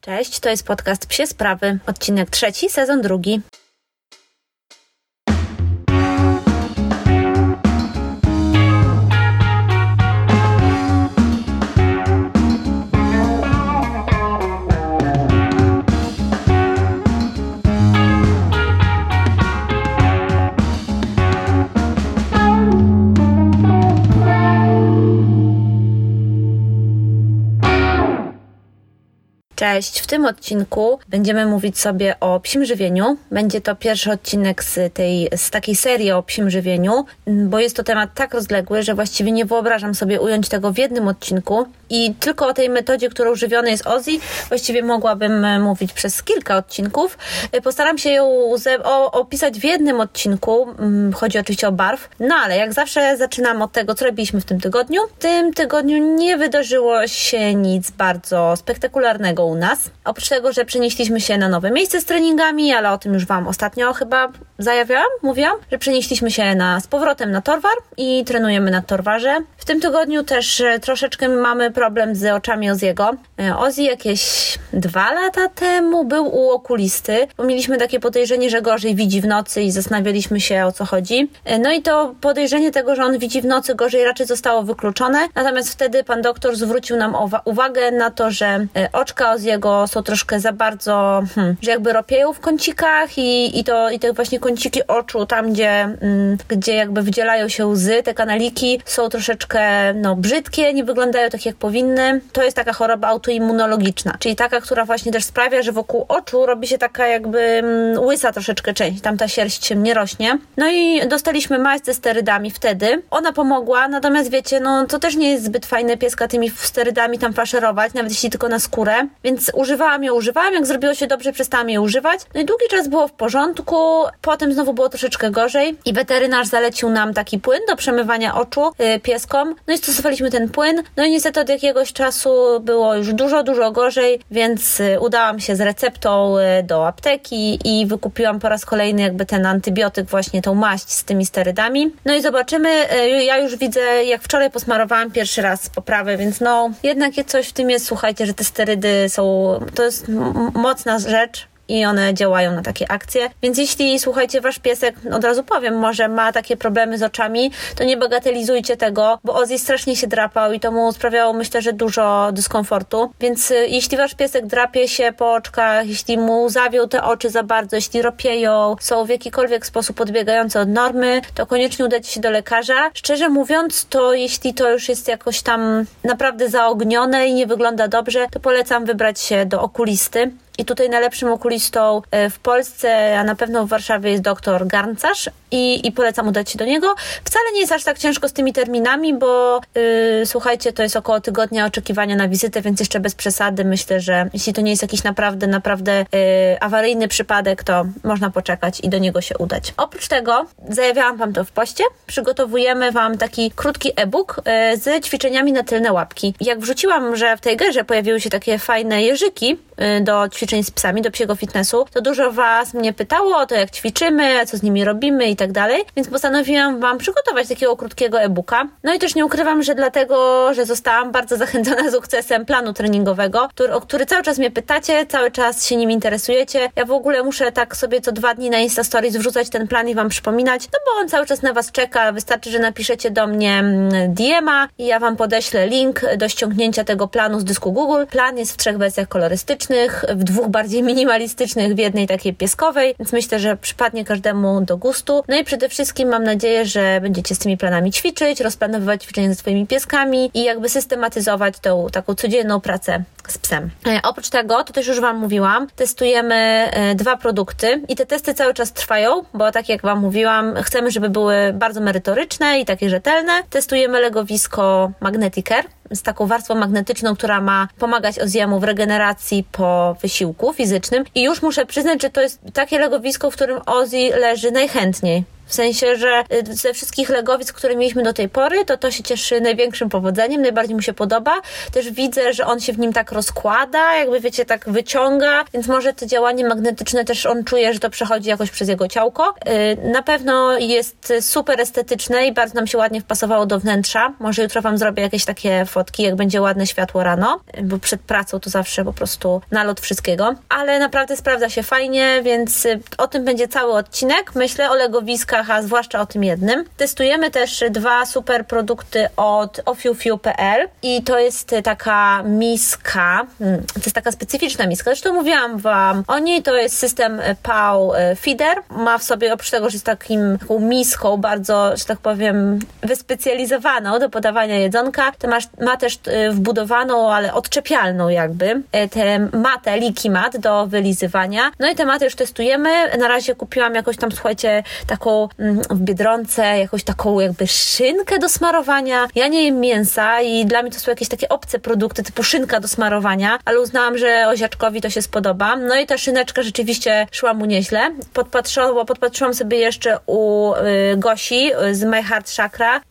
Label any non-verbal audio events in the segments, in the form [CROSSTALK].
Cześć, to jest podcast Psie Sprawy, odcinek trzeci, sezon drugi. Cześć, w tym odcinku będziemy mówić sobie o psim żywieniu. Będzie to pierwszy odcinek z, tej, z takiej serii o psim żywieniu, bo jest to temat tak rozległy, że właściwie nie wyobrażam sobie ująć tego w jednym odcinku. I tylko o tej metodzie, którą żywiony jest Ozzy, właściwie mogłabym e, mówić przez kilka odcinków. E, postaram się ją opisać w jednym odcinku. Mm, chodzi oczywiście o barw. No ale jak zawsze zaczynam od tego, co robiliśmy w tym tygodniu. W tym tygodniu nie wydarzyło się nic bardzo spektakularnego u nas. Oprócz tego, że przenieśliśmy się na nowe miejsce z treningami, ale o tym już Wam ostatnio chyba zajawiałam, mówiłam, że przenieśliśmy się na, z powrotem na Torwar i trenujemy na Torwarze. W tym tygodniu też e, troszeczkę mamy problem z oczami Oziego. E, Ozzy jakieś dwa lata temu był u okulisty, bo mieliśmy takie podejrzenie, że gorzej widzi w nocy i zastanawialiśmy się o co chodzi. E, no i to podejrzenie tego, że on widzi w nocy gorzej raczej zostało wykluczone. Natomiast wtedy pan doktor zwrócił nam uwagę na to, że oczka Oziego są troszkę za bardzo, hmm, że jakby ropieją w kącikach i, i to i te właśnie kąciki oczu, tam gdzie, mm, gdzie jakby wydzielają się łzy, te kanaliki są troszeczkę no, brzydkie, nie wyglądają tak jak powinny. To jest taka choroba autoimmunologiczna, czyli taka, która właśnie też sprawia, że wokół oczu robi się taka jakby mm, łysa troszeczkę część, tam ta sierść się nie rośnie. No i dostaliśmy maz ze sterydami wtedy. Ona pomogła, natomiast wiecie, no to też nie jest zbyt fajne pieska tymi sterydami tam faszerować, nawet jeśli tylko na skórę, więc używałam ją, używałam, jak zrobiło się dobrze, przestałam je używać. No i długi czas było w porządku, potem znowu było troszeczkę gorzej i weterynarz zalecił nam taki płyn do przemywania oczu yy, pieskom. No i stosowaliśmy ten płyn. No i niestety od jakiegoś czasu było już dużo, dużo gorzej, więc yy, udałam się z receptą yy, do apteki i wykupiłam po raz kolejny jakby ten antybiotyk, właśnie tą maść z tymi sterydami. No i zobaczymy. Y, ja już widzę, jak wczoraj posmarowałam pierwszy raz poprawę, więc no jednak coś w tym jest, słuchajcie, że te sterydy są, to jest mocna rzecz, i one działają na takie akcje. Więc jeśli, słuchajcie, wasz piesek, od razu powiem, może ma takie problemy z oczami, to nie bagatelizujcie tego, bo Ozzy strasznie się drapał i to mu sprawiało, myślę, że dużo dyskomfortu. Więc y, jeśli wasz piesek drapie się po oczkach, jeśli mu zawią te oczy za bardzo, jeśli ropieją, są w jakikolwiek sposób odbiegające od normy, to koniecznie udajcie się do lekarza. Szczerze mówiąc, to jeśli to już jest jakoś tam naprawdę zaognione i nie wygląda dobrze, to polecam wybrać się do okulisty. I tutaj najlepszym okulistą e, w Polsce, a na pewno w Warszawie jest doktor Garncarz i, i polecam udać się do niego. Wcale nie jest aż tak ciężko z tymi terminami, bo yy, słuchajcie, to jest około tygodnia oczekiwania na wizytę, więc jeszcze bez przesady myślę, że jeśli to nie jest jakiś naprawdę, naprawdę yy, awaryjny przypadek, to można poczekać i do niego się udać. Oprócz tego, zajawiałam Wam to w poście, przygotowujemy Wam taki krótki e-book yy, z ćwiczeniami na tylne łapki. Jak wrzuciłam, że w tej gerze pojawiły się takie fajne jeżyki yy, do ćwiczeń z psami, do psiego fitnessu, to dużo Was mnie pytało o to, jak ćwiczymy, co z nimi robimy i tak dalej, więc postanowiłam Wam przygotować takiego krótkiego e-booka. No i też nie ukrywam, że dlatego, że zostałam bardzo zachęcona [LAUGHS] sukcesem planu treningowego, który, o który cały czas mnie pytacie, cały czas się nim interesujecie. Ja w ogóle muszę tak sobie co dwa dni na Insta Stories wrzucać ten plan i Wam przypominać, no bo on cały czas na Was czeka. Wystarczy, że napiszecie do mnie mm, DM-a i ja Wam podeślę link do ściągnięcia tego planu z dysku Google. Plan jest w trzech wersjach kolorystycznych, w dwóch bardziej minimalistycznych, w jednej takiej pieskowej, więc myślę, że przypadnie każdemu do gustu. No i przede wszystkim mam nadzieję, że będziecie z tymi planami ćwiczyć, rozplanowywać ćwiczenia ze swoimi pieskami i jakby systematyzować tą taką codzienną pracę z psem. E, oprócz tego, to też już Wam mówiłam, testujemy e, dwa produkty i te testy cały czas trwają, bo tak jak Wam mówiłam, chcemy, żeby były bardzo merytoryczne i takie rzetelne. Testujemy legowisko Magneticare z taką warstwą magnetyczną, która ma pomagać Oziemu w regeneracji po wysiłku fizycznym. I już muszę przyznać, że to jest takie legowisko, w którym Ozzy leży najchętniej W sensie, że y, ze wszystkich legowic, które mieliśmy do tej pory, to to się cieszy największym powodzeniem, najbardziej mu się podoba. Też widzę, że on się w nim tak rozkłada, jakby wiecie, tak wyciąga, więc może to działanie magnetyczne też on czuje, że to przechodzi jakoś przez jego ciałko. Y, na pewno jest super estetyczne i bardzo nam się ładnie wpasowało do wnętrza. Może jutro Wam zrobię jakieś takie fotki, jak będzie ładne światło rano, bo przed pracą to zawsze po prostu nalot wszystkiego. Ale naprawdę sprawdza się fajnie, więc o tym będzie cały odcinek. Myślę o legowiskach, a zwłaszcza o tym jednym. Testujemy też dwa super produkty od ofiufiu.pl i to jest taka miska, hmm, to jest taka specyficzna miska. Zresztą mówiłam Wam o niej, to jest system PAU Feeder. Ma w sobie, oprócz tego, że jest takim, taką miską bardzo, że tak powiem, wyspecjalizowaną do podawania jedzonka, to masz, ma też y, wbudowaną, ale odczepialną jakby, y, tę matę, liki mat do wylizywania. No i te maty już testujemy. Na razie kupiłam jakąś tam, słuchajcie, taką w Biedronce, jakąś taką jakby szynkę do smarowania. Ja nie jem mięsa i dla mnie to są jakieś takie obce produkty typu szynka do smarowania, ale uznałam, że oziaczkowi to się spodoba. No i ta szyneczka rzeczywiście szła mu nieźle. Podpatrzyłam, podpatrzyłam sobie jeszcze u y, Gosi z My Heart Chakra, y,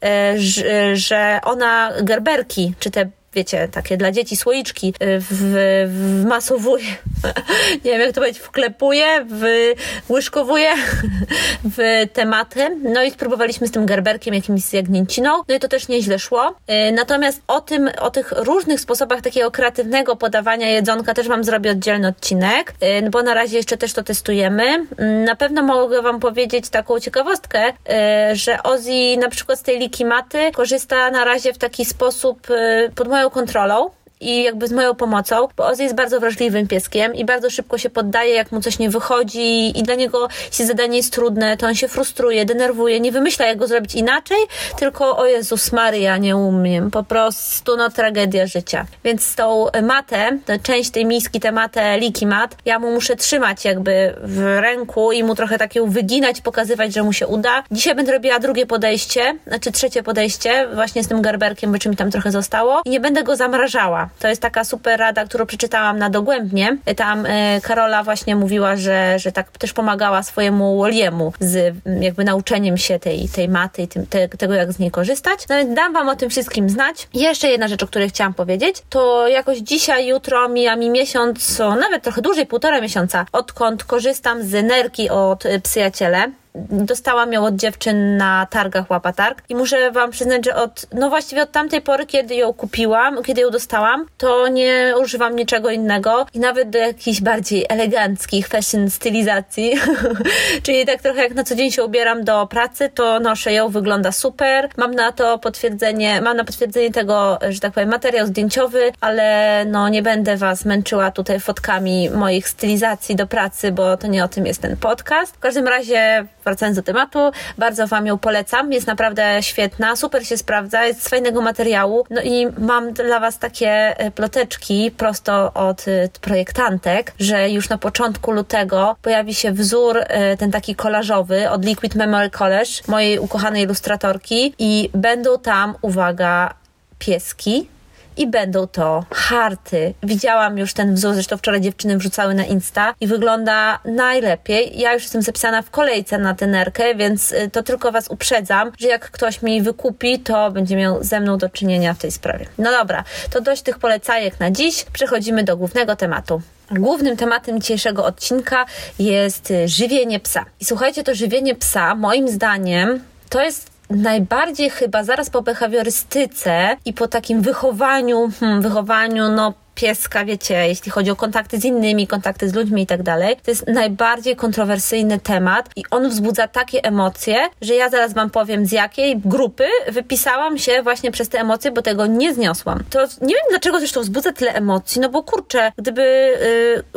że ona gerberki, czy te wiecie, takie dla dzieci słoiczki y, w, wmasowuje, [LAUGHS] nie wiem jak to powiedzieć, wklepuje, w, łyżkowuje [LAUGHS] w tematy. No i spróbowaliśmy z tym gerberkiem jakimś z jagnięciną. No i to też nieźle szło. Y, natomiast o tym, o tych różnych sposobach takiego kreatywnego podawania jedzonka też Wam zrobię oddzielny odcinek, y, bo na razie jeszcze też to testujemy. Na pewno mogę Wam powiedzieć taką ciekawostkę, że Ozzy na przykład z tej liki maty korzysta na razie w taki sposób pod moją moją kontrolą i jakby z moją pomocą, bo Ozzy jest bardzo wrażliwym pieskiem i bardzo szybko się poddaje, jak mu coś nie wychodzi i dla niego, jeśli zadanie jest trudne, to on się frustruje, denerwuje, nie wymyśla, jak go zrobić inaczej, tylko o Jezus Maria, nie umiem, po prostu no tragedia życia. Więc tą matę, część tej miski, tę matę Liki Mat, ja mu muszę trzymać jakby w ręku i mu trochę tak ją wyginać, pokazywać, że mu się uda. Dzisiaj będę robiła drugie podejście, znaczy trzecie podejście, właśnie z tym garberkiem, bo czym tam trochę zostało i nie będę go zamrażała. To jest taka super rada, którą przeczytałam na dogłębnie. Tam e, Karola właśnie mówiła, że, że tak też pomagała swojemu Woliemu z jakby nauczeniem się tej, tej maty i tym, te, tego, jak z niej korzystać. No więc dam Wam o tym wszystkim znać. Jeszcze jedna rzecz, o której chciałam powiedzieć, to jakoś dzisiaj, jutro mija mi miesiąc, nawet trochę dłużej, półtora miesiąca, odkąd korzystam z nerki od Psyjaciele dostałam ją od dziewczyn na targach Łapatarg i muszę wam przyznać, że od, no właściwie od tamtej pory, kiedy ją kupiłam, kiedy ją dostałam, to nie używam niczego innego i nawet do jakichś bardziej eleganckich fashion stylizacji, [LAUGHS] czyli tak trochę jak na co dzień się ubieram do pracy, to noszę ją, wygląda super. Mam na to potwierdzenie, mam na potwierdzenie tego, że tak powiem, materiał zdjęciowy, ale no nie będę was męczyła tutaj fotkami moich stylizacji do pracy, bo to nie o tym jest ten podcast. W każdym razie wracając do tematu, bardzo Wam ją polecam. Jest naprawdę świetna, super się sprawdza, jest z fajnego materiału. No i mam dla Was takie e, ploteczki prosto od e, projektantek, że już na początku lutego pojawi się wzór e, ten taki kolażowy od Liquid Memory College, mojej ukochanej ilustratorki. I będą tam, uwaga, pieski, i będą to harty. Widziałam już ten wzór, zresztą wczoraj dziewczyny wrzucały na Insta i wygląda najlepiej. Ja już jestem zapisana w kolejce na tenerkę, więc y, to tylko Was uprzedzam, że jak ktoś mi wykupi, to będzie miał ze mną do czynienia w tej sprawie. No dobra, to dość tych polecajek na dziś. Przechodzimy do głównego tematu. Głównym tematem dzisiejszego odcinka jest y, żywienie psa. I słuchajcie, to żywienie psa, moim zdaniem, to jest najbardziej chyba zaraz po behawiorystyce i po takim wychowaniu, hmm, wychowaniu, no pieska, wiecie, jeśli chodzi o kontakty z innymi, kontakty z ludźmi i tak dalej. To jest najbardziej kontrowersyjny temat i on wzbudza takie emocje, że ja zaraz wam powiem z jakiej grupy wypisałam się właśnie przez te emocje, bo tego nie zniosłam. To nie wiem dlaczego zresztą wzbudza tyle emocji, no bo kurczę, gdyby,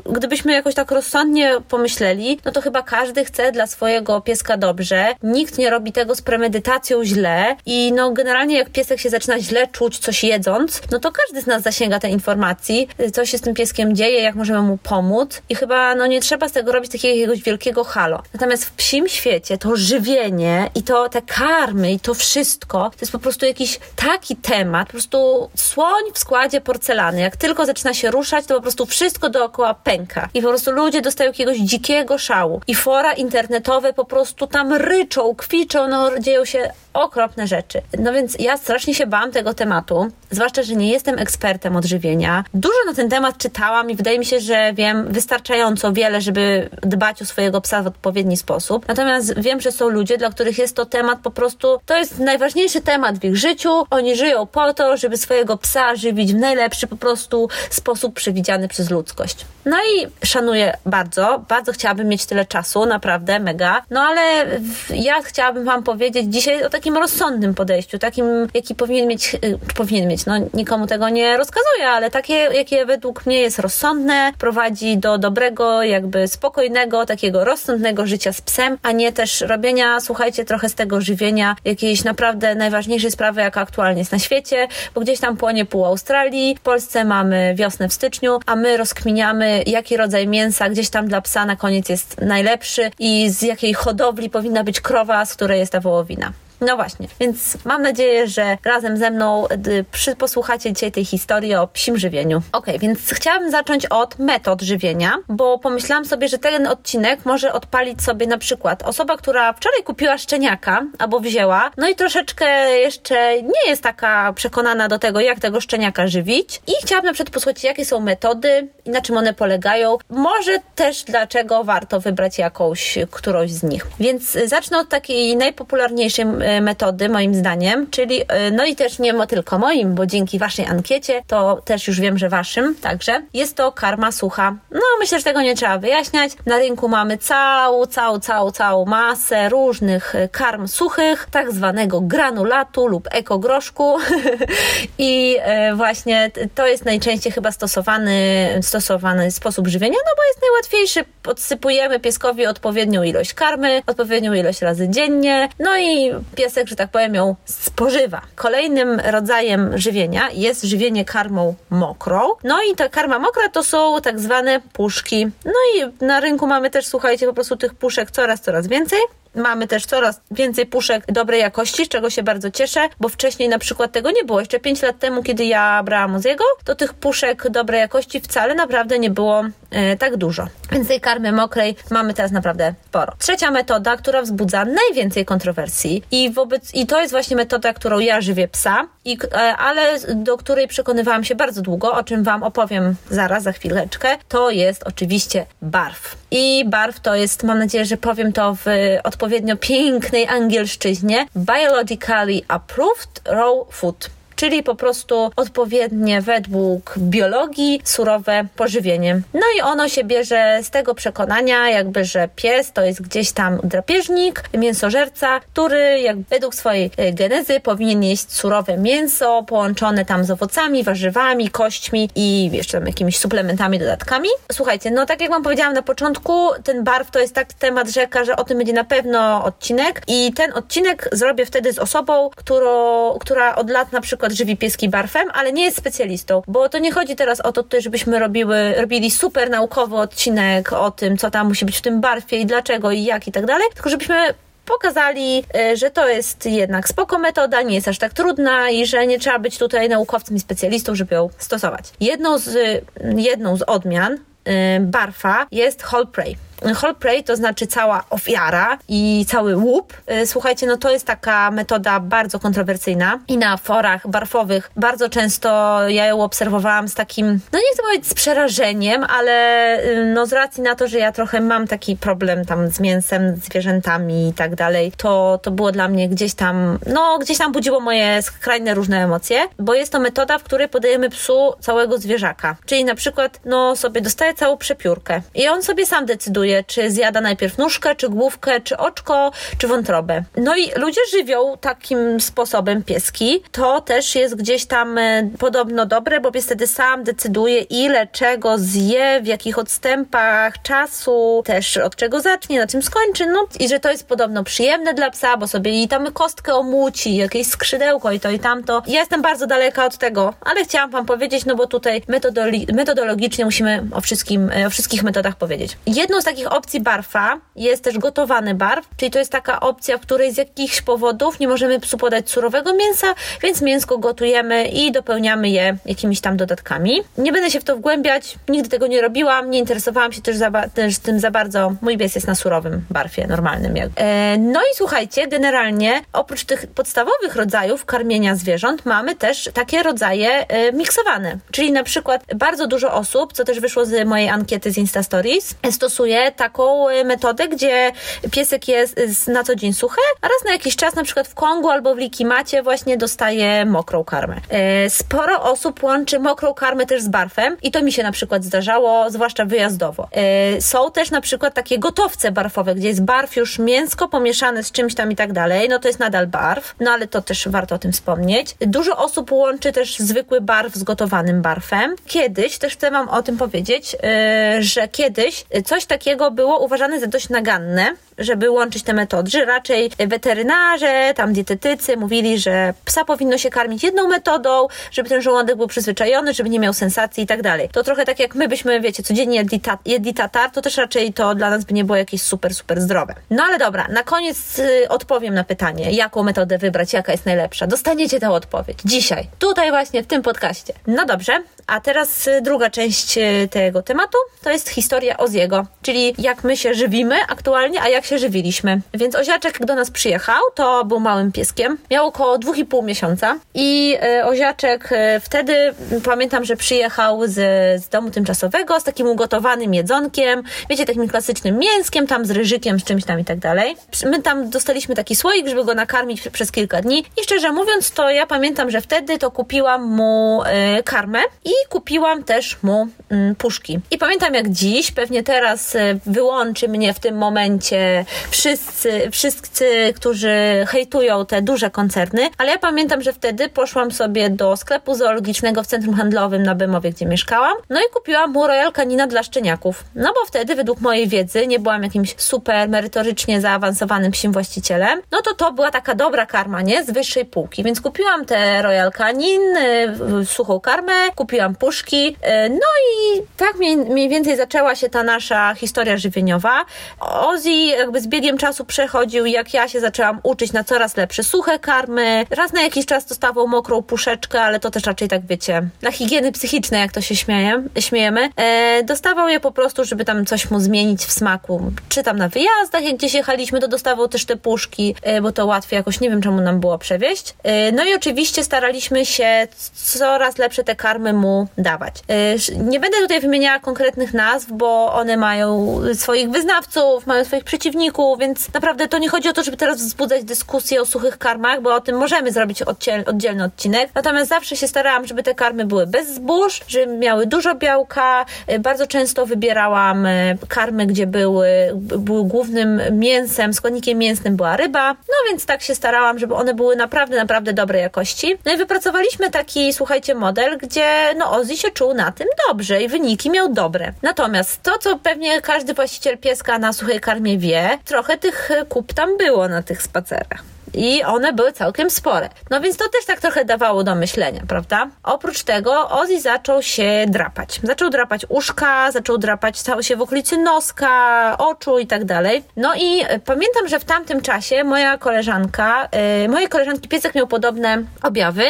yy, gdybyśmy jakoś tak rozsądnie pomyśleli, no to chyba każdy chce dla swojego pieska dobrze. Nikt nie robi tego z premedytacją źle i no generalnie jak piesek się zaczyna źle czuć coś jedząc, no to każdy z nas zasięga tej informacji sytuacji, co się z tym pieskiem dzieje, jak możemy mu pomóc i chyba no nie trzeba z tego robić takiego jakiegoś wielkiego halo. Natomiast w psim świecie to żywienie i to te karmy i to wszystko, to jest po prostu jakiś taki temat, po prostu słoń w składzie porcelany. Jak tylko zaczyna się ruszać, to po prostu wszystko dookoła pęka i po prostu ludzie dostają jakiegoś dzikiego szału i fora internetowe po prostu tam ryczą, kwiczą, no dzieją się okropne rzeczy. No więc ja strasznie się bałam tego tematu, zwłaszcza, że nie jestem ekspertem odżywienia. Dużo na ten temat czytałam i wydaje mi się, że wiem wystarczająco wiele, żeby dbać o swojego psa w odpowiedni sposób. Natomiast wiem, że są ludzie, dla których jest to temat po prostu, to jest najważniejszy temat w ich życiu. Oni żyją po to, żeby swojego psa żywić w najlepszy po prostu sposób przewidziany przez ludzkość. No i szanuję bardzo, bardzo chciałabym mieć tyle czasu, naprawdę mega. No ale ja chciałabym Wam powiedzieć dzisiaj o takim rozsądnym podejściu, takim, jaki powinien mieć, y, powinien mieć, no nikomu tego nie rozkazuję, ale takie, jakie według mnie jest rozsądne, prowadzi do dobrego, jakby spokojnego, takiego rozsądnego życia z psem, a nie też robienia, słuchajcie, trochę z tego żywienia jakiejś naprawdę najważniejszej sprawy, jaka aktualnie jest na świecie, bo gdzieś tam płonie pół Australii, w Polsce mamy wiosnę w styczniu, a my rozkminiamy, jaki rodzaj mięsa gdzieś tam dla psa na koniec jest najlepszy i z jakiej hodowli powinna być krowa, z której jest ta wołowina. No właśnie, więc mam nadzieję, że razem ze mną przy, posłuchacie dzisiaj tej historii o psim żywieniu. Ok, więc chciałabym zacząć od metod żywienia, bo pomyślałam sobie, że ten odcinek może odpalić sobie na przykład osoba, która wczoraj kupiła szczeniaka albo wzięła, no i troszeczkę jeszcze nie jest taka przekonana do tego, jak tego szczeniaka żywić i chciałabym na przykład posłuchać, jakie są metody i na czym one polegają. Może też dlaczego warto wybrać jakąś, którąś z nich. Więc zacznę od takiej najpopularniejszej metody, moim zdaniem, czyli, e, no i też nie tylko moim, bo dzięki Waszej ankiecie, to też już wiem, że Waszym także, jest to karma sucha. No, myślę, że tego nie trzeba wyjaśniać. Na rynku mamy całą, całą, całą, całą masę różnych e, karm suchych, tak zwanego granulatu lub ekogroszku [LAUGHS] i e, właśnie to jest najczęściej chyba stosowany, stosowany sposób żywienia, no bo jest najłatwiejszy. Podsypujemy pieskowi odpowiednią ilość karmy, odpowiednią ilość razy dziennie, no i piesek, że tak powiem, ją spożywa. Kolejnym rodzajem żywienia jest żywienie karmą mokrą. No i ta karma mokra to są tak zwane puszki. No i na rynku mamy też, słuchajcie, po prostu tych puszek coraz, coraz więcej. Mamy też coraz więcej puszek dobrej jakości, z czego się bardzo cieszę, bo wcześniej na przykład tego nie było. Jeszcze 5 lat temu, kiedy ja brałam Moziego, to tych puszek dobrej jakości wcale naprawdę nie było tak dużo. Więc tej karmy mokrej mamy teraz naprawdę sporo. Trzecia metoda, która wzbudza najwięcej kontrowersji i wobec i to jest właśnie metoda, którą ja żywię psa, i, e, ale do której przekonywałam się bardzo długo, o czym Wam opowiem zaraz, za chwileczkę. To jest oczywiście barw. I barw to jest, mam nadzieję, że powiem to w odpowiednio pięknej angielszczyźnie, biologically approved raw food czyli po prostu odpowiednie według biologii surowe pożywienie. No i ono się bierze z tego przekonania, jakby, że pies to jest gdzieś tam drapieżnik, mięsożerca, który jak według swojej e, genezy powinien jeść surowe mięso połączone tam z owocami, warzywami, kośćmi i jeszcze tam jakimiś suplementami, dodatkami. Słuchajcie, no tak jak wam powiedziałam na początku, ten barw to jest tak temat rzeka, że o tym będzie na pewno odcinek i ten odcinek zrobię wtedy z osobą, którą, która od lat na przykład żywi pieski barfem, ale nie jest specjalistą, bo to nie chodzi teraz o to żebyśmy robiły, robili super naukowy odcinek o tym, co tam musi być w tym barfie i dlaczego i jak i tak dalej, tylko żebyśmy pokazali, e, że to jest jednak spoko metoda, nie jest aż tak trudna i że nie trzeba być tutaj naukowcem i specjalistą, żeby ją stosować. Jedną z, jedną z odmian e, barfa jest whole prey. Whole prey to znaczy cała ofiara i cały łup. Y, słuchajcie, no to jest taka metoda bardzo kontrowersyjna i na forach barfowych bardzo często ja ją obserwowałam z takim, no nie chcę powiedzieć z przerażeniem, ale y, no z racji na to, że ja trochę mam taki problem tam z mięsem, zwierzętami i tak dalej, to, to było dla mnie gdzieś tam, no gdzieś tam budziło moje skrajne różne emocje, bo jest to metoda, w której podajemy psu całego zwierzaka. Czyli na przykład, no sobie dostaje całą przepiórkę i on sobie sam decyduje, decyduje, czy zjada najpierw nóżkę, czy główkę, czy oczko, czy wątrobę. No i ludzie żywią takim sposobem pieski. To też jest gdzieś tam e, podobno dobre, bo pies wtedy sam decyduje, ile czego zje, w jakich odstępach czasu, też od czego zacznie, na czym skończy. No i że to jest podobno przyjemne dla psa, bo sobie i tam kostkę omuci, jakieś skrzydełko i to i tamto. Ja jestem bardzo daleka od tego, ale chciałam Wam powiedzieć, no bo tutaj metodologicznie musimy o, wszystkim, e, o wszystkich metodach powiedzieć. Jedną z takich opcji barfa jest też gotowany barw, czyli to jest taka opcja, w której z jakichś powodów nie możemy psu podać surowego mięsa, więc mięsko gotujemy i dopełniamy je jakimiś tam dodatkami. Nie będę się w to wgłębiać, nigdy tego nie robiłam, nie interesowałam się też, za, też tym za bardzo. Mój pies jest na surowym barfie, normalnym. Jak. E, no i słuchajcie, generalnie oprócz tych podstawowych rodzajów karmienia zwierząt, mamy też takie rodzaje e, miksowane, czyli na przykład bardzo dużo osób, co też wyszło z mojej ankiety z Insta Stories, stosuje taką e, metodę, gdzie piesek jest na co dzień suchy, a raz na jakiś czas, na przykład w Kongu albo w Likimacie właśnie dostaje mokrą karmę. E, sporo osób łączy mokrą karmę też z barfem i to mi się na przykład zdarzało, zwłaszcza wyjazdowo. Są też na przykład takie gotowce barfowe, gdzie jest barf już mięsko pomieszane z czymś tam i tak dalej, no to jest nadal barw, no ale to też warto o tym wspomnieć. Dużo osób łączy też zwykły barw z gotowanym barfem. Kiedyś, też chcę Wam o tym powiedzieć, że kiedyś coś takiego było uważane za dość naganne, żeby łączyć te metody, że raczej weterynarze, tam dietetycy mówili, że psa powinno się karmić jedną metodą, żeby ten żołądek był przyzwyczajony, żeby nie miał sensacji i tak dalej. To trochę tak jak my byśmy, wiecie, codziennie jedli, ta, jedli tatar, to też raczej to dla nas by nie było jakieś super, super zdrowe. No ale dobra, na koniec y, odpowiem na pytanie, jaką metodę wybrać, jaka jest najlepsza. Dostaniecie tę odpowiedź dzisiaj, tutaj właśnie w tym podcaście. No dobrze, a teraz y, druga część y, tego tematu to jest historia Oziego, czyli jak my się żywimy aktualnie, a jak się żywiliśmy. Więc Oziaczek do nas przyjechał, to był małym pieskiem, miał około 2,5 miesiąca i y, Oziaczek wtedy pamiętam, że przyjechał z, z domu tymczasowego z takim ugotowanym jedzonkiem, wiecie, takim klasycznym mięskiem, tam z ryżykiem, z czymś tam i tak dalej. My tam dostaliśmy taki słoik, żeby go nakarmić przez kilka dni i szczerze mówiąc, to ja pamiętam, że wtedy to kupiłam mu karmę i kupiłam też mu puszki. I pamiętam jak dziś, pewnie teraz e, wyłączy mnie w tym momencie wszyscy, wszyscy, którzy hejtują te duże koncerny, ale ja pamiętam, że wtedy poszłam sobie do sklepu zoologicznego w centrum handlowym na Bemowie, gdzie mieszkałam, no i kupiłam mu Royal Canina dla szczeniaków. No bo wtedy, według mojej wiedzy, nie byłam jakimś super merytorycznie zaawansowanym psim właścicielem, no to to była taka dobra karma, nie? Z wyższej półki, więc kupiłam te Royal Canin, y, suchą karmę, kupiłam puszki. E, no i tak mniej więcej zaczęła się ta nasza historia żywieniowa. Ozzy jakby z biegiem czasu przechodził, jak ja się zaczęłam uczyć na coraz lepsze suche karmy. Raz na jakiś czas dostawał mokrą puszeczkę, ale to też raczej tak wiecie, dla higieny psychicznej, jak to się śmieje, śmiejemy. E, dostawał je po prostu, żeby tam coś mu zmienić w smaku. Czy tam na wyjazdach, jak gdzieś jechaliśmy, to dostawał też te puszki, e, bo to łatwiej jakoś, nie wiem czemu nam było przewieźć. E, no i oczywiście staraliśmy się coraz lepsze te karmy mu dawać. Y, nie będę tutaj wymieniała konkretnych nazw, bo one mają swoich wyznawców, mają swoich przeciwników, więc naprawdę to nie chodzi o to, żeby teraz wzbudzać dyskusję o suchych karmach, bo o tym możemy zrobić oddzielny odcinek. Natomiast zawsze się starałam, żeby te karmy były bez zbóż, żeby miały dużo białka. Y, bardzo często wybierałam y, karmy, gdzie były, były głównym mięsem, składnikiem mięsnym była ryba. No więc tak się starałam, żeby one były naprawdę, naprawdę dobrej jakości. No i wypracowaliśmy taki, słuchajcie, model, gdzie no Ozzy się czuł na tym dobrze i wyniki miał dobre. Natomiast to, co pewnie każdy właściciel pieska na suchej karmie wie, trochę tych kup tam było na tych spacerach i one były całkiem spore. No więc to też tak trochę dawało do myślenia, prawda? Oprócz tego Ozzy zaczął się drapać. Zaczął drapać uszka, zaczął drapać cały się w okolicy noska, oczu i tak dalej. No i e, pamiętam, że w tamtym czasie moja koleżanka, yy, moje koleżanki piesek miał podobne objawy.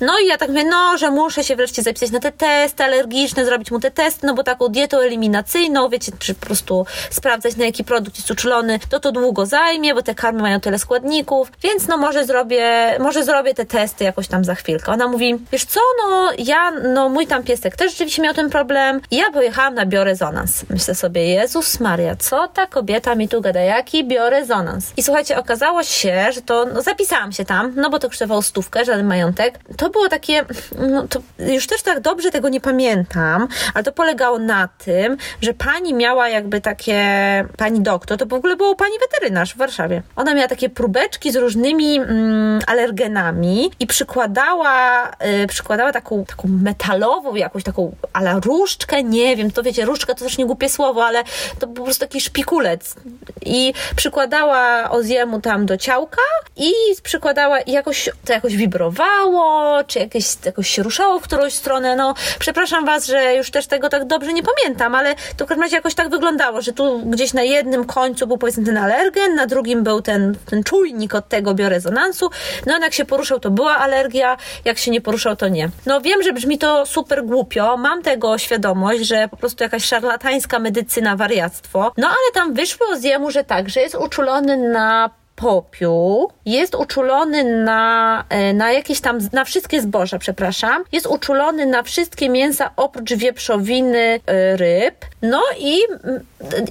No i ja tak mówię, no, że muszę się wreszcie zapisać na te testy alergiczne, zrobić mu te testy, no bo taką dietą eliminacyjną, wiecie, czy po prostu sprawdzać na jaki produkt jest uczulony, to to długo zajmie, bo te karmy mają tyle składników. Więc no może zrobię, może zrobię te testy jakoś tam za chwilkę. Ona mówi, wiesz co, no ja, no mój tam piesek też rzeczywiście miał ten problem i ja pojechałam na biorezonans. Myślę sobie, Jezus Maria, co ta kobieta mi tu gada, jaki biorezonans? I słuchajcie, okazało się, że to, no zapisałam się tam, no bo to kosztowało stówkę, żaden majątek. To było takie, no to już też tak dobrze tego nie pamiętam, ale to polegało na tym, że pani miała jakby takie, pani doktor, to w ogóle było pani weterynarz w Warszawie. Ona miała takie próbeczki z różnymi mm, alergenami i przykładała, y, przykładała taką, taką metalową jakąś taką, ale różdżkę, nie wiem, to wiecie, różdżka to też nie głupie słowo, ale to po prostu taki szpikulec. I przykładała Oziemu tam do ciałka i przykładała i jakoś to jakoś wibrowało, czy jakieś, jakoś się ruszało w którąś stronę. No, przepraszam was, że już też tego tak dobrze nie pamiętam, ale to w każdym razie jakoś tak wyglądało, że tu gdzieś na jednym końcu był powiedzmy ten alergen, na drugim był ten, ten czujnik od tego biorezonansu. No, jak się poruszał, to była alergia, jak się nie poruszał, to nie. No, wiem, że brzmi to super głupio, mam tego świadomość, że po prostu jakaś szarlatańska medycyna, wariactwo. No, ale tam wyszło z jemu, że tak, że jest uczulony na popiół, jest uczulony na, e, na jakieś tam, na wszystkie zboża, przepraszam, jest uczulony na wszystkie mięsa oprócz wieprzowiny, e, ryb, no i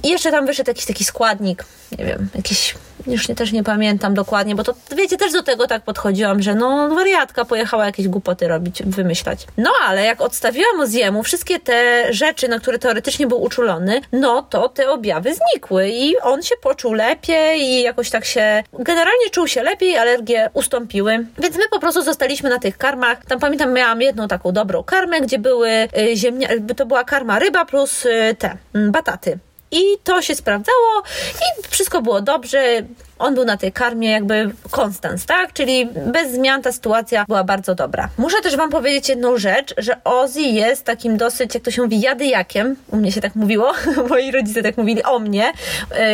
jeszcze tam wyszedł jakiś taki składnik, nie wiem, jakiś już nie, też nie pamiętam dokładnie, bo to wiecie, też do tego tak podchodziłam, że no wariatka pojechała jakieś głupoty robić, wymyślać. No ale jak odstawiłam z jemu wszystkie te rzeczy, na które teoretycznie był uczulony, no to te objawy znikły i on się poczuł lepiej i jakoś tak się, generalnie czuł się lepiej, alergie ustąpiły, więc my po prostu zostaliśmy na tych karmach. Tam pamiętam, miałam jedną taką dobrą karmę, gdzie były y, ziemnia, to była karma ryba plus y, te mm, bataty. I to się sprawdzało i wszystko było dobrze on był na tej karmie jakby konstans, tak? Czyli bez zmian ta sytuacja była bardzo dobra. Muszę też wam powiedzieć jedną rzecz, że Ozzy jest takim dosyć, jak to się mówi, jadyjakiem. U mnie się tak mówiło, [LAUGHS] moi rodzice tak mówili o mnie.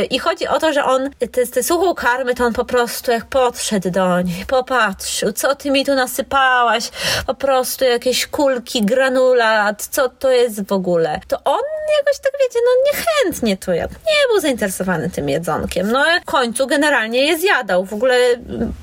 Y, I chodzi o to, że on te, te suchą karmy, to on po prostu jak podszedł do niej, popatrzył, co ty mi tu nasypałaś, po prostu jakieś kulki, granulat, co to jest w ogóle. To on jakoś tak, wiecie, no niechętnie to jadł. Nie był zainteresowany tym jedzonkiem. No w końcu generalnie generalnie je zjadał. W ogóle,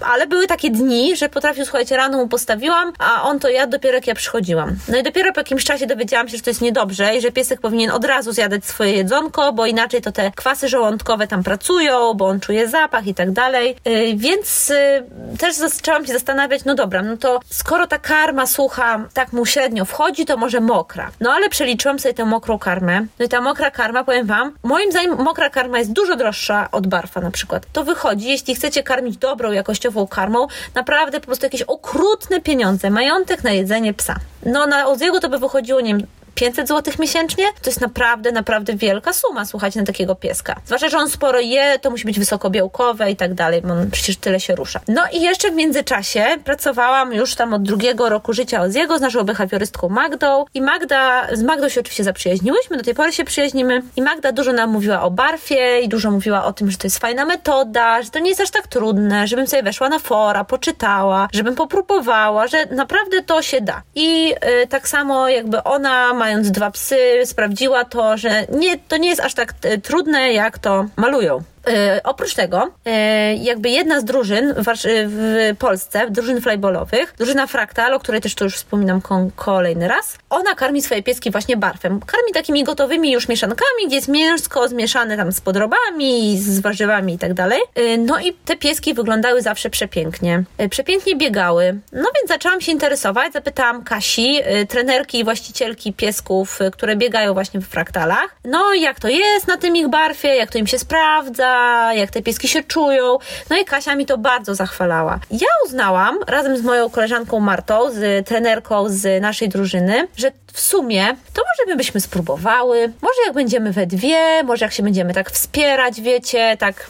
ale były takie dni, że potrafił, słuchajcie, rano mu postawiłam, a on to jadł dopiero jak ja przychodziłam. No i dopiero po jakimś czasie dowiedziałam się, że to jest niedobrze i że piesek powinien od razu zjadać swoje jedzonko, bo inaczej to te kwasy żołądkowe tam pracują, bo on czuje zapach i tak dalej. Y, więc y, też zaczęłam się zastanawiać, no dobra, no to skoro ta karma sucha tak mu średnio wchodzi, to może mokra. No ale przeliczyłam sobie tę mokrą karmę. No i ta mokra karma, powiem wam, moim zdaniem mokra karma jest dużo droższa od barfa na przykład. To wychodzi wychodzi, jeśli chcecie karmić dobrą, jakościową karmą, naprawdę po prostu jakieś okrutne pieniądze, majątek na jedzenie psa. No na Oziego to by wychodziło, nie wiem, 500 zł miesięcznie, to jest naprawdę, naprawdę wielka suma, słuchajcie, na takiego pieska. Zwłaszcza, że on sporo je, to musi być wysokobiałkowe i tak dalej, bo on przecież tyle się rusza. No i jeszcze w międzyczasie pracowałam już tam od drugiego roku życia z jego, z naszą behawiorystką Magdą i Magda, z Magdą się oczywiście zaprzyjaźniłyśmy, do tej pory się przyjaźnimy i Magda dużo nam mówiła o barfie i dużo mówiła o tym, że to jest fajna metoda, że to nie jest aż tak trudne, żebym sobie weszła na fora, poczytała, żebym popróbowała, że naprawdę to się da. I yy, tak samo jakby ona ma mając dwa psy, sprawdziła to, że nie, to nie jest aż tak e, trudne, jak to malują. E, oprócz tego, e, jakby jedna z drużyn w, w Polsce, drużyn flybolowych, drużyna Fraktal, o której też tu już wspominam kolejny raz, ona karmi swoje pieski właśnie barfem. Karmi takimi gotowymi już mieszankami, gdzie jest mięsko zmieszane tam z podrobami, z warzywami i tak dalej. E, no i te pieski wyglądały zawsze przepięknie. E, przepięknie biegały. No więc zaczęłam się interesować, zapytałam Kasi, e, trenerki i właścicielki piesków, e, które biegają właśnie w fraktalach, no jak to jest na tym ich barfie, jak to im się sprawdza, jak te pieski się czują. No i Kasia mi to bardzo zachwalała. Ja uznałam razem z moją koleżanką Martą, z trenerką z naszej drużyny, że w sumie to może my byśmy spróbowały. Może jak będziemy we dwie, może jak się będziemy tak wspierać, wiecie, tak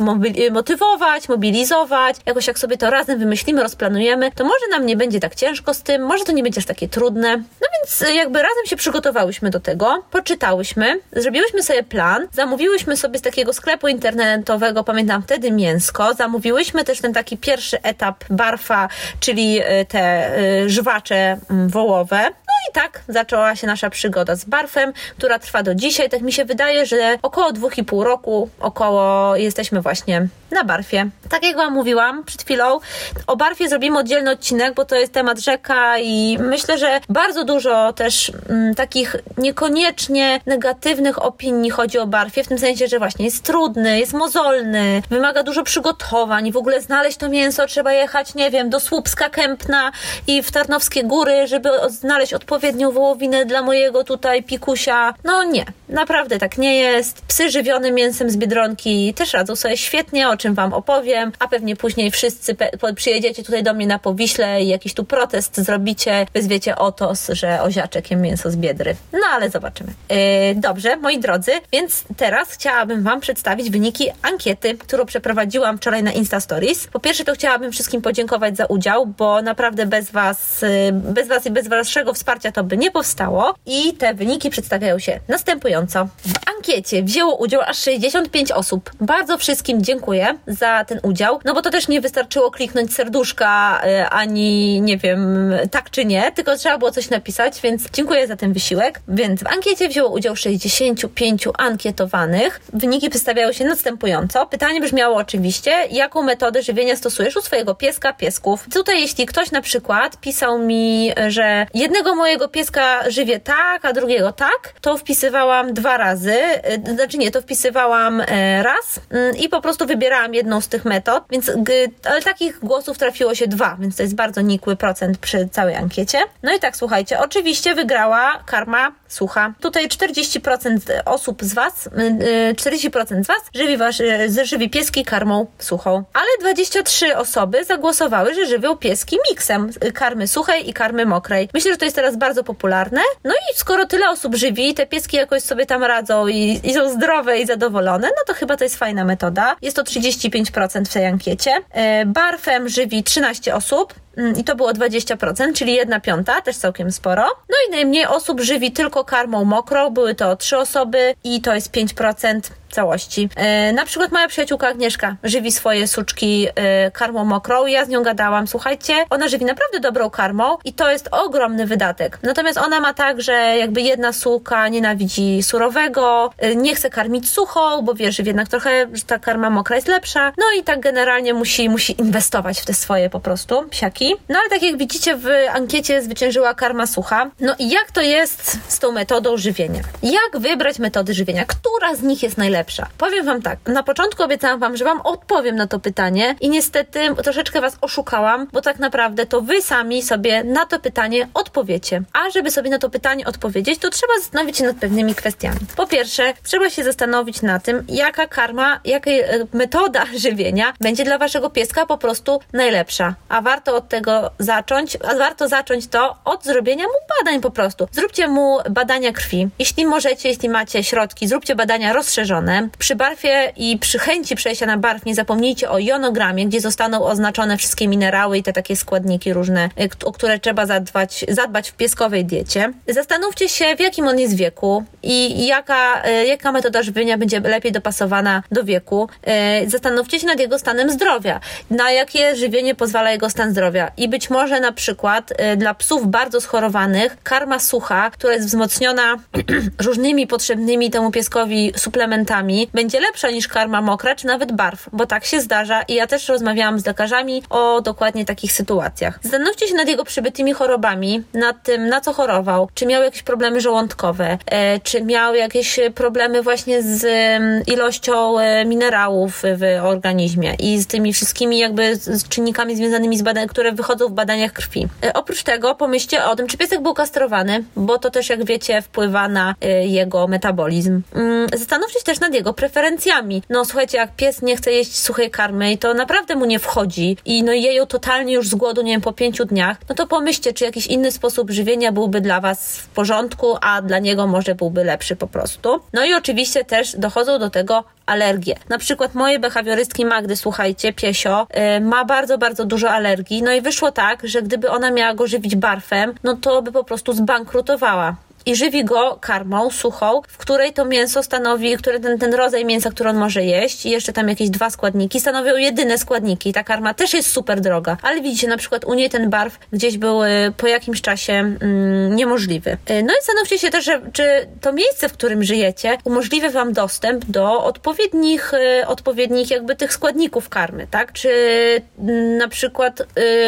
motywować, mobilizować, jakoś jak sobie to razem wymyślimy, rozplanujemy, to może nam nie będzie tak ciężko z tym, może to nie będzie aż takie trudne. No więc jakby razem się przygotowałyśmy do tego, poczytałyśmy, zrobiłyśmy sobie plan, zamówiłyśmy sobie z takiego sklepu internetowego, pamiętam wtedy mięsko, zamówiłyśmy też ten taki pierwszy etap barfa, czyli e, te żwacze mm, wołowe. I tak zaczęła się nasza przygoda z barfem, która trwa do dzisiaj. Tak mi się wydaje, że około dwóch i pół roku, około jesteśmy właśnie na barfie. Tak jak Wam mówiłam przed chwilą, o barfie zrobimy oddzielny odcinek, bo to jest temat rzeka i myślę, że bardzo dużo też mm, takich niekoniecznie negatywnych opinii chodzi o barfie, w tym sensie, że właśnie jest trudny, jest mozolny, wymaga dużo przygotowań, w ogóle znaleźć to mięso trzeba jechać, nie wiem, do Słupska Kępna i w Tarnowskie Góry, żeby znaleźć odpowiednią wołowinę dla mojego tutaj pikusia. No nie, naprawdę tak nie jest. Psy żywione mięsem z Biedronki też radzą sobie świetnie, o czym Wam opowiem, a pewnie później wszyscy przyjedziecie tutaj do mnie na Powiśle i jakiś tu protest zrobicie, wyzwiecie otos, że oziaczek mięso z Biedry. No ale zobaczymy. Yy, dobrze, moi drodzy, więc teraz chciałabym Wam przedstawić wyniki ankiety, którą przeprowadziłam wczoraj na Insta Stories. Po pierwsze to chciałabym wszystkim podziękować za udział, bo naprawdę bez Was, yy, bez Was i bez Waszego wsparcia to by nie powstało i te wyniki przedstawiają się następująco. W ankiecie wzięło udział aż 65 osób. Bardzo wszystkim dziękuję za ten udział, no bo to też nie wystarczyło kliknąć serduszka y, ani nie wiem, tak czy nie, tylko trzeba było coś napisać, więc dziękuję za ten wysiłek. Więc w ankiecie wzięło udział 65 ankietowanych. Wyniki przedstawiają się następująco. Pytanie brzmiało oczywiście, jaką metodę żywienia stosujesz u swojego pieska, piesków. Tutaj jeśli ktoś na przykład pisał mi, że jednego mojego pieska żywię tak, a drugiego tak, to wpisywałam dwa razy, y, znaczy nie, to wpisywałam e, raz mm, i po prostu wybierałam jedną z tych metod, więc ale takich głosów trafiło się dwa, więc to jest bardzo nikły procent przy całej ankiecie. No i tak, słuchajcie, oczywiście wygrała karma sucha. Tutaj 40% osób z Was, 40% y, y, z Was żywi, wasz, żywi pieski karmą suchą, ale 23 osoby zagłosowały, że żywią pieski miksem karmy suchej i karmy mokrej. Myślę, że to jest teraz bardzo popularne. No i skoro tyle osób żywi, te pieski jakoś sobie tam radzą i, i są zdrowe i zadowolone, no to chyba to jest fajna metoda. Jest to 35% w tej ankiecie. Barfem żywi 13 osób, i to było 20%, czyli 1 piąta, też całkiem sporo. No i najmniej osób żywi tylko karmą mokrą, były to 3 osoby i to jest 5% całości. E, na przykład moja przyjaciółka Agnieszka żywi swoje suczki e, karmą mokrą ja z nią gadałam, słuchajcie, ona żywi naprawdę dobrą karmą i to jest ogromny wydatek. Natomiast ona ma tak, że jakby jedna suka nienawidzi surowego, e, nie chce karmić suchą, bo wie, że jednak trochę, że ta karma mokra jest lepsza. No i tak generalnie musi, musi inwestować w te swoje po prostu psiaki. No ale tak jak widzicie w ankiecie zwyciężyła karma sucha. No i jak to jest z tą metodą żywienia? Jak wybrać metody żywienia? Która z nich jest najlepsza? lepsza? Powiem Wam tak, na początku obiecałam Wam, że Wam odpowiem na to pytanie i niestety troszeczkę Was oszukałam, bo tak naprawdę to Wy sami sobie na to pytanie odpowiecie. A żeby sobie na to pytanie odpowiedzieć, to trzeba zastanowić się nad pewnymi kwestiami. Po pierwsze, trzeba się zastanowić na tym, jaka karma, jaka e, metoda [LAUGHS] żywienia będzie dla Waszego pieska po prostu najlepsza. A warto tego zacząć, a warto zacząć to od zrobienia mu badań po prostu. Zróbcie mu badania krwi. Jeśli możecie, jeśli macie środki, zróbcie badania rozszerzone przy barwie i przy chęci przejścia na barw nie zapomnijcie o jonogramie, gdzie zostaną oznaczone wszystkie minerały i te takie składniki różne, y, o które trzeba zadbać, zadbać w pieskowej diecie. Zastanówcie się, w jakim on jest wieku i jaka, y, jaka metoda żywienia będzie lepiej dopasowana do wieku. Y, zastanówcie się nad jego stanem zdrowia, na jakie żywienie pozwala jego stan zdrowia. I być może na przykład dla psów bardzo schorowanych karma sucha, która jest wzmocniona [CLEARS THROAT] różnymi potrzebnymi temu pieskowi suplementami, będzie lepsza niż karma mokra, czy nawet barw, bo tak się zdarza i ja też rozmawiałam z lekarzami o dokładnie takich sytuacjach. Zastanówcie się nad jego przybytymi chorobami, nad tym, na co chorował, czy miał jakieś problemy żołądkowe, e, czy miał jakieś problemy właśnie z ilością e, minerałów w organizmie i z tymi wszystkimi jakby czynnikami związanymi z badaniami, które wychodzą w badaniach krwi. E, oprócz tego pomyślcie o tym, czy piesek był kastrowany, bo to też jak wiecie wpływa na jego metabolizm. Mm, zastanówcie się też nad jego preferencjami. No słuchajcie, jak pies nie chce jeść suchej karmy i to naprawdę mu nie wchodzi i no je ją totalnie już z głodu, nie wiem, po pięciu dniach, no to pomyślcie, czy jakiś inny sposób żywienia byłby dla Was w porządku, a dla niego może byłby lepszy po prostu. No i oczywiście też dochodzą do tego alergie. Na przykład moje behawiorystki Magdy, słuchajcie, piesio, yy, ma bardzo, bardzo dużo alergii, no i wyszło tak, że gdyby ona miała go żywić barfem, no to by po prostu zbankrutowała i żywi go karmą suchą, w której to mięso stanowi, który ten, ten rodzaj mięsa, który on może jeść i jeszcze tam jakieś dwa składniki stanowią jedyne składniki. Ta karma też jest super droga, ale widzicie, na przykład u niej ten barw gdzieś był y, po jakimś czasie mm, niemożliwy. Y, no i zastanówcie się też, że, czy to miejsce, w którym żyjecie, umożliwia wam dostęp do odpowiednich, y, odpowiednich jakby tych składników karmy, tak? Czy mm, na przykład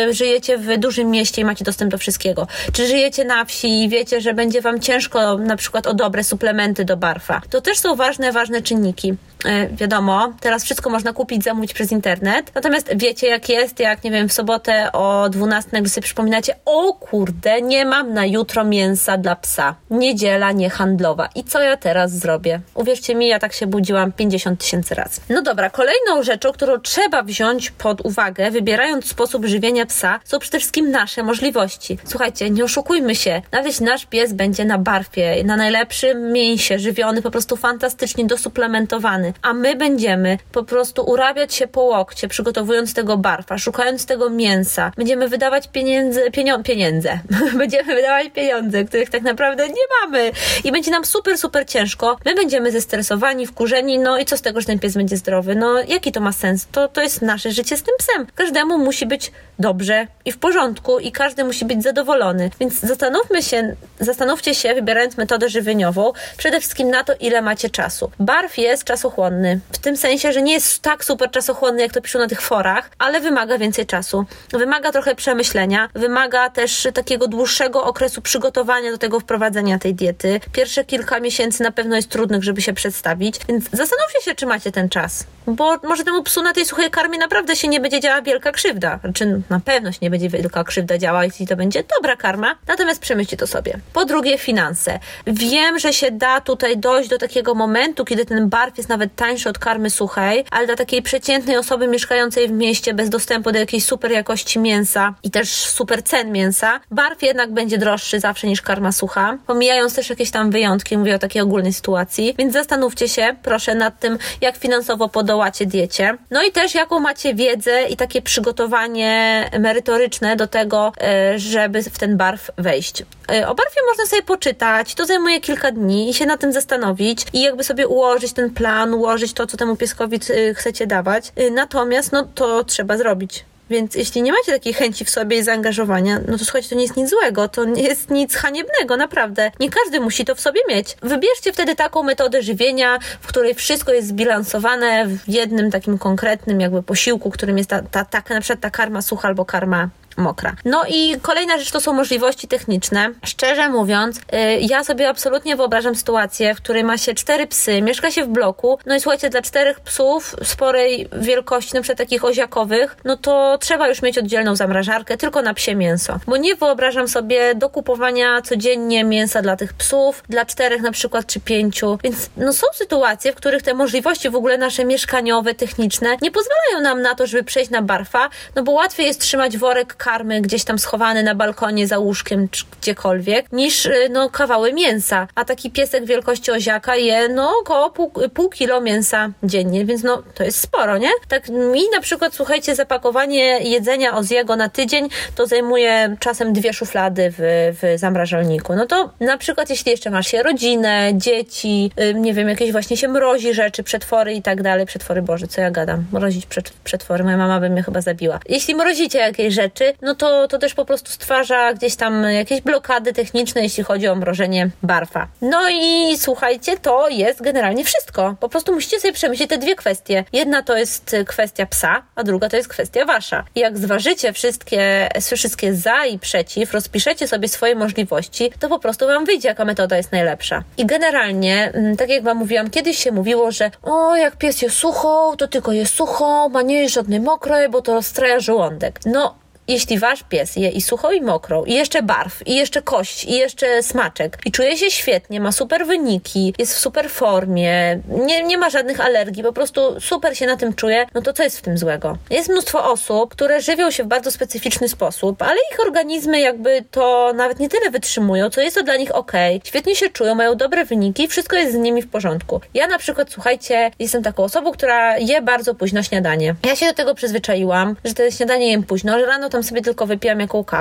żyjecie w dużym mieście i macie dostęp do wszystkiego? Czy żyjecie na wsi i wiecie, że będzie wam ciężko na przykład o dobre suplementy do barfa? To też są ważne, ważne czynniki. E, wiadomo, teraz wszystko można kupić, zamówić przez internet. Natomiast wiecie, jak jest, jak nie wiem, w sobotę o 12 nagle sobie przypominacie, o kurde, nie mam na jutro mięsa dla psa. Niedziela niehandlowa. I co ja teraz zrobię? Uwierzcie mi, ja tak się budziłam 50 tysięcy razy. No dobra, kolejną rzeczą, którą trzeba wziąć pod uwagę, wybierając sposób żywienia psa, są przede wszystkim nasze możliwości. Słuchajcie, nie oszukujmy się, nawet nasz pies będzie na barfie, na najlepszym mięsie, żywiony, po prostu fantastycznie dosuplementowany a my będziemy po prostu urabiać się po łokcie, przygotowując tego barfa, szukając tego mięsa. Będziemy wydawać pieniędzy, pienio, pieniądze. [LAUGHS] będziemy wydawać pieniądze, których tak naprawdę nie mamy. I będzie nam super, super ciężko. My będziemy zestresowani, wkurzeni, no i co z tego, że ten pies będzie zdrowy? No jaki to ma sens? To, to jest nasze życie z tym psem. Każdemu musi być dobrze i w porządku i każdy musi być zadowolony. Więc zastanówmy się, zastanówcie się, wybierając metodę żywieniową, przede wszystkim na to, ile macie czasu. Barw jest czasochłonny, w tym sensie, że nie jest tak super czasochłonny, jak to piszą na tych forach, ale wymaga więcej czasu. Wymaga trochę przemyślenia, wymaga też takiego dłuższego okresu przygotowania do tego wprowadzenia tej diety. Pierwsze kilka miesięcy na pewno jest trudnych, żeby się przedstawić, więc zastanówcie się, czy macie ten czas. Bo może temu psu na tej suchej karmie naprawdę się nie będzie działa wielka krzywda. Czy na pewno się nie będzie wielka krzywda działa, jeśli to będzie dobra karma. Natomiast przemyślcie to sobie. Po drugie, finanse. Wiem, że się da tutaj dojść do takiego momentu, kiedy ten barw jest nawet tańszy od karmy suchej, ale dla takiej przeciętnej osoby mieszkającej w mieście bez dostępu do jakiejś super jakości mięsa i też super cen mięsa, barw jednak będzie droższy zawsze niż karma sucha. Pomijając też jakieś tam wyjątki, mówię o takiej ogólnej sytuacji, więc zastanówcie się, proszę, nad tym, jak finansowo podołacie diecie. No i też jaką macie wiedzę i takie przygotowanie merytoryczne do tego, e, żeby w ten barw wejść. E, o barwie można sobie poczytać, to zajmuje kilka dni i się na tym zastanowić i jakby sobie ułożyć ten plan, ułożyć to, co temu pieskowi e, chcecie dawać. Natomiast no to trzeba zrobić. Więc jeśli nie macie takiej chęci w sobie i zaangażowania, no to słuchajcie, to nie jest nic złego, to nie jest nic haniebnego, naprawdę. Nie każdy musi to w sobie mieć. Wybierzcie wtedy taką metodę żywienia, w której wszystko jest zbilansowane w jednym takim konkretnym jakby posiłku, którym jest ta, ta, ta na przykład ta karma sucha albo karma mokra. No i kolejna rzecz to są możliwości techniczne. Szczerze mówiąc, y, ja sobie absolutnie wyobrażam sytuację, w której ma się cztery psy, mieszka się w bloku, no i słuchajcie, dla czterech psów sporej wielkości, na przykład takich oziakowych, no to trzeba już mieć oddzielną zamrażarkę tylko na psie mięso. Bo nie wyobrażam sobie dokupowania codziennie mięsa dla tych psów, dla czterech na przykład, czy pięciu. Więc no są sytuacje, w których te możliwości w ogóle nasze mieszkaniowe, techniczne nie pozwalają nam na to, żeby przejść na barfa, no bo łatwiej jest trzymać worek karmy gdzieś tam schowany na balkonie, za łóżkiem czy gdziekolwiek, niż y, no, kawały mięsa. A taki piesek wielkości oziaka je no około pół, pół kilo mięsa dziennie, więc no to jest sporo, nie? Tak mi na przykład, słuchajcie, zapakowanie jedzenia Oziego na tydzień to zajmuje czasem dwie szuflady w, w zamrażalniku. No to na przykład jeśli jeszcze masz się rodzinę, dzieci, y, nie wiem, jakieś właśnie się mrozi rzeczy, przetwory i tak dalej, przetwory Boże, co ja gadam? Mrozić przetwory, moja mama by mnie chyba zabiła. Jeśli mrozicie jakieś rzeczy, no to, to też po prostu stwarza gdzieś tam jakieś blokady techniczne, jeśli chodzi o mrożenie barfa. No i słuchajcie, to jest generalnie wszystko. Po prostu musicie sobie przemyśleć te dwie kwestie. Jedna to jest kwestia psa, a druga to jest kwestia wasza. I jak zważycie wszystkie, wszystkie za i przeciw, rozpiszecie sobie swoje możliwości, to po prostu wam wyjdzie, jaka metoda jest najlepsza. I generalnie, mm, tak jak wam mówiłam, kiedyś się mówiło, że o, jak pies jest suchą, to tylko jest suchą, ma nie jest żadnej mokrej, bo to rozstraja żołądek. No, jeśli wasz pies je i suchą i mokrą, i jeszcze barw, i jeszcze kość, i jeszcze smaczek, i czuje się świetnie, ma super wyniki, jest w super formie, nie, nie ma żadnych alergii, po prostu super się na tym czuje, no to co jest w tym złego? Jest mnóstwo osób, które żywią się w bardzo specyficzny sposób, ale ich organizmy jakby to nawet nie tyle wytrzymują, co jest to dla nich ok, świetnie się czują, mają dobre wyniki, wszystko jest z nimi w porządku. Ja na przykład, słuchajcie, jestem taką osobą, która je bardzo późno śniadanie. Ja się do tego przyzwyczaiłam, że to śniadanie jem późno, że rano tam sobie tylko wypijam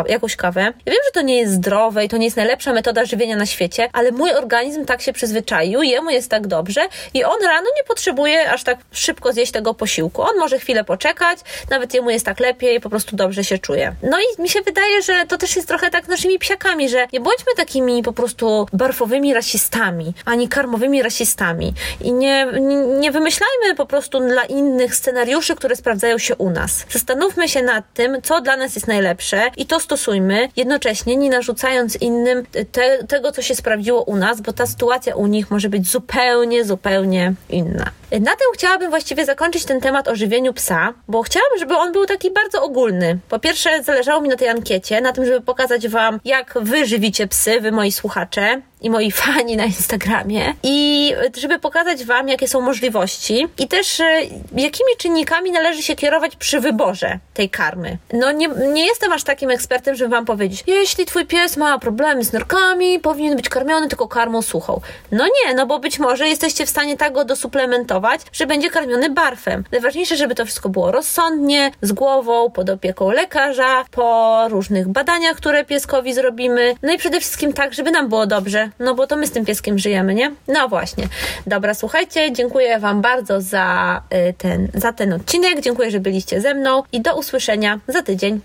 jakąś kawę. Ja wiem, że to nie jest zdrowe i to nie jest najlepsza metoda żywienia na świecie, ale mój organizm tak się przyzwyczaił, jemu jest tak dobrze i on rano nie potrzebuje aż tak szybko zjeść tego posiłku. On może chwilę poczekać, nawet jemu jest tak lepiej, po prostu dobrze się czuje. No i mi się wydaje, że to też jest trochę tak naszymi psiakami, że nie bądźmy takimi po prostu barfowymi rasistami, ani karmowymi rasistami i nie, nie, nie wymyślajmy po prostu dla innych scenariuszy, które sprawdzają się u nas. Zastanówmy się nad tym, co dla nas jest najlepsze i to stosujmy, jednocześnie nie narzucając innym te, tego, co się sprawdziło u nas, bo ta sytuacja u nich może być zupełnie, zupełnie inna. Na tym chciałabym właściwie zakończyć ten temat o żywieniu psa, bo chciałabym, żeby on był taki bardzo ogólny. Po pierwsze, zależało mi na tej ankiecie, na tym, żeby pokazać Wam, jak Wy żywicie psy, Wy moi słuchacze i moi [LAUGHS] fani na Instagramie i żeby pokazać Wam, jakie są możliwości i też e, jakimi czynnikami należy się kierować przy wyborze tej karmy. No nie, nie jestem aż takim ekspertem, żeby Wam powiedzieć, jeśli Twój pies ma problemy z nerkami, powinien być karmiony tylko karmą suchą. No nie, no bo być może jesteście w stanie tak go dosuplementować, że będzie karmiony barfem. Najważniejsze, żeby to wszystko było rozsądnie, z głową, pod opieką lekarza, po różnych badaniach, które pieskowi zrobimy, no i przede wszystkim tak, żeby nam było dobrze, no bo to my z tym pieskiem żyjemy, nie? No właśnie. Dobra, słuchajcie, dziękuję Wam bardzo za y, ten, za ten odcinek, dziękuję, że byliście ze mną i do usłyszenia za tydzień.